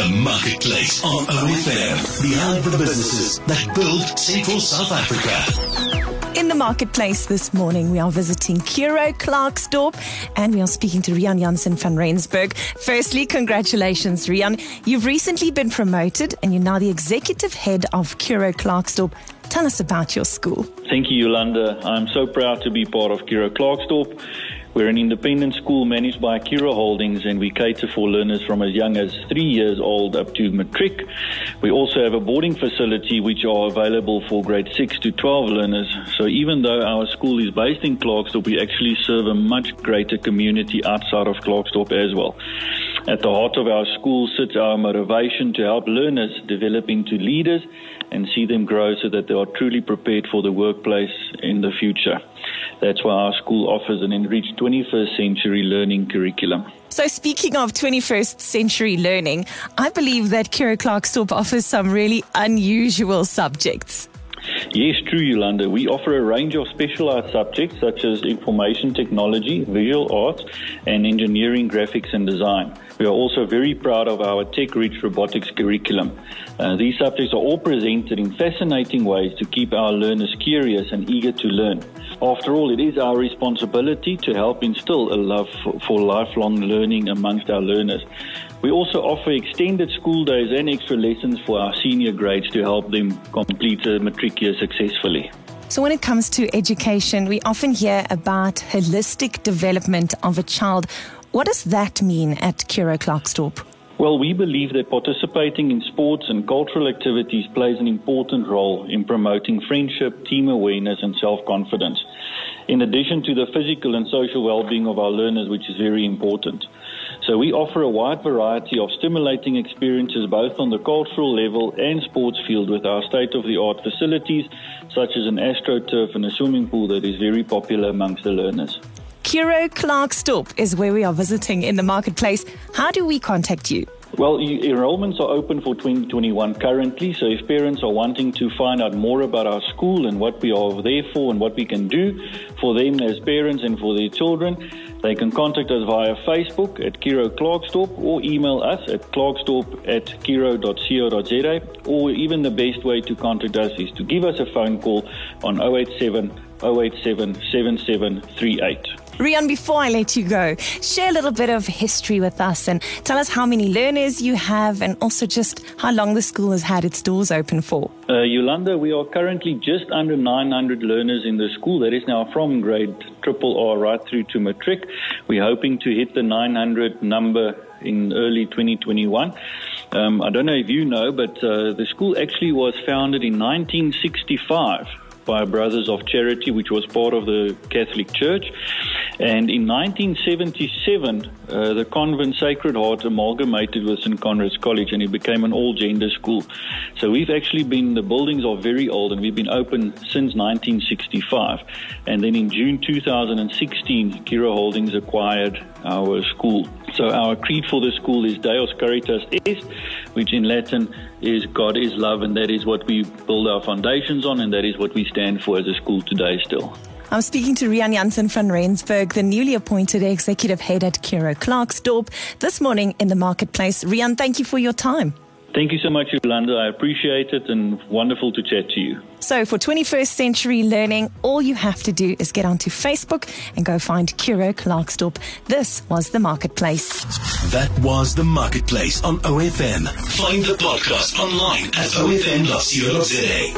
The Marketplace on OFM. Behind the businesses that build Central South Africa. In the marketplace this morning, we are visiting Curro Klerksdorp and we are speaking to Riaan Jansen van Rensburg. Firstly, congratulations, Riaan. You've recently been promoted and you're now the executive head of Curro Klerksdorp. Tell us about your school. Thank you, Yolanda. I'm so proud to be part of Curro Klerksdorp. We're an independent school managed by Curro Holdings and we cater for learners from as young as three years old up to matric. We also have a boarding facility which are available for grade 6 to 12 learners. So even though our school is based in Klerksdorp, we actually serve a much greater community outside of Klerksdorp as well. At the heart of our school sits our motivation to help learners develop into leaders and see them grow so that they are truly prepared for the workplace in the future. That's why our school offers an enriched 21st century learning curriculum. So, speaking of 21st century learning, I believe that Curro Klerksdorp offers some really unusual subjects. Yes, true, Yolanda. We offer a range of specialized subjects such as information technology, visual arts, and engineering, graphics, and design. We are also very proud of our tech rich robotics curriculum. Uh, these subjects are all presented in fascinating ways to keep our learners curious and eager to learn. After all, it is our responsibility to help instill a love for, for lifelong learning amongst our learners. We also offer extended school days and extra lessons for our senior grades to help them complete a matric year successfully. So, when it comes to education, we often hear about holistic development of a child. What does that mean at Curro Klerksdorp? Well, we believe that participating in sports and cultural activities plays an important role in promoting friendship, team awareness, and self confidence. In addition to the physical and social well being of our learners, which is very important. So we offer a wide variety of stimulating experiences both on the cultural level and sports field with our state of the art facilities such as an astroturf and a swimming pool that is very popular amongst the learners. Curro Klerksdorp is where we are visiting in the marketplace. How do we contact you? Well, enrollments are open for 2021 currently, so if parents are wanting to find out more about our school and what we are there for and what we can do for them as parents and for their children, they can contact us via Facebook at Curro Klerksdorp or email us at klerksdorp at curro.co.za or even the best way to contact us is to give us a phone call on 087 087 7738. Riaan, before I let you go, share a little bit of history with us and tell us how many learners you have and also just how long the school has had its doors open for. Uh, Yolanda, we are currently just under 900 learners in the school. That is now from grade triple R right through to matric. We're hoping to hit the 900 number in early 2021. Um, I don't know if you know, but uh, the school actually was founded in 1965 by Brothers of Charity, which was part of the Catholic Church. And in 1977, uh, the convent Sacred Heart amalgamated with St. Conrad's College and it became an all gender school. So we've actually been, the buildings are very old and we've been open since 1965. And then in June 2016, Curro Holdings acquired our school. So our creed for the school is Deus Caritas Est, which in Latin is God is love, and that is what we build our foundations on, and that is what we stand for as a school today still. I'm speaking to Riaan Jansen van Rensburg, the newly appointed executive head at Curro Klerksdorp, this morning in the marketplace. Riaan, thank you for your time. Thank you so much, Yolanda. I appreciate it and wonderful to chat to you. So, for 21st century learning, all you have to do is get onto Facebook and go find Curro Klerksdorp. This was The Marketplace. That was The Marketplace on OFM. Find the podcast online at ofm.co.za.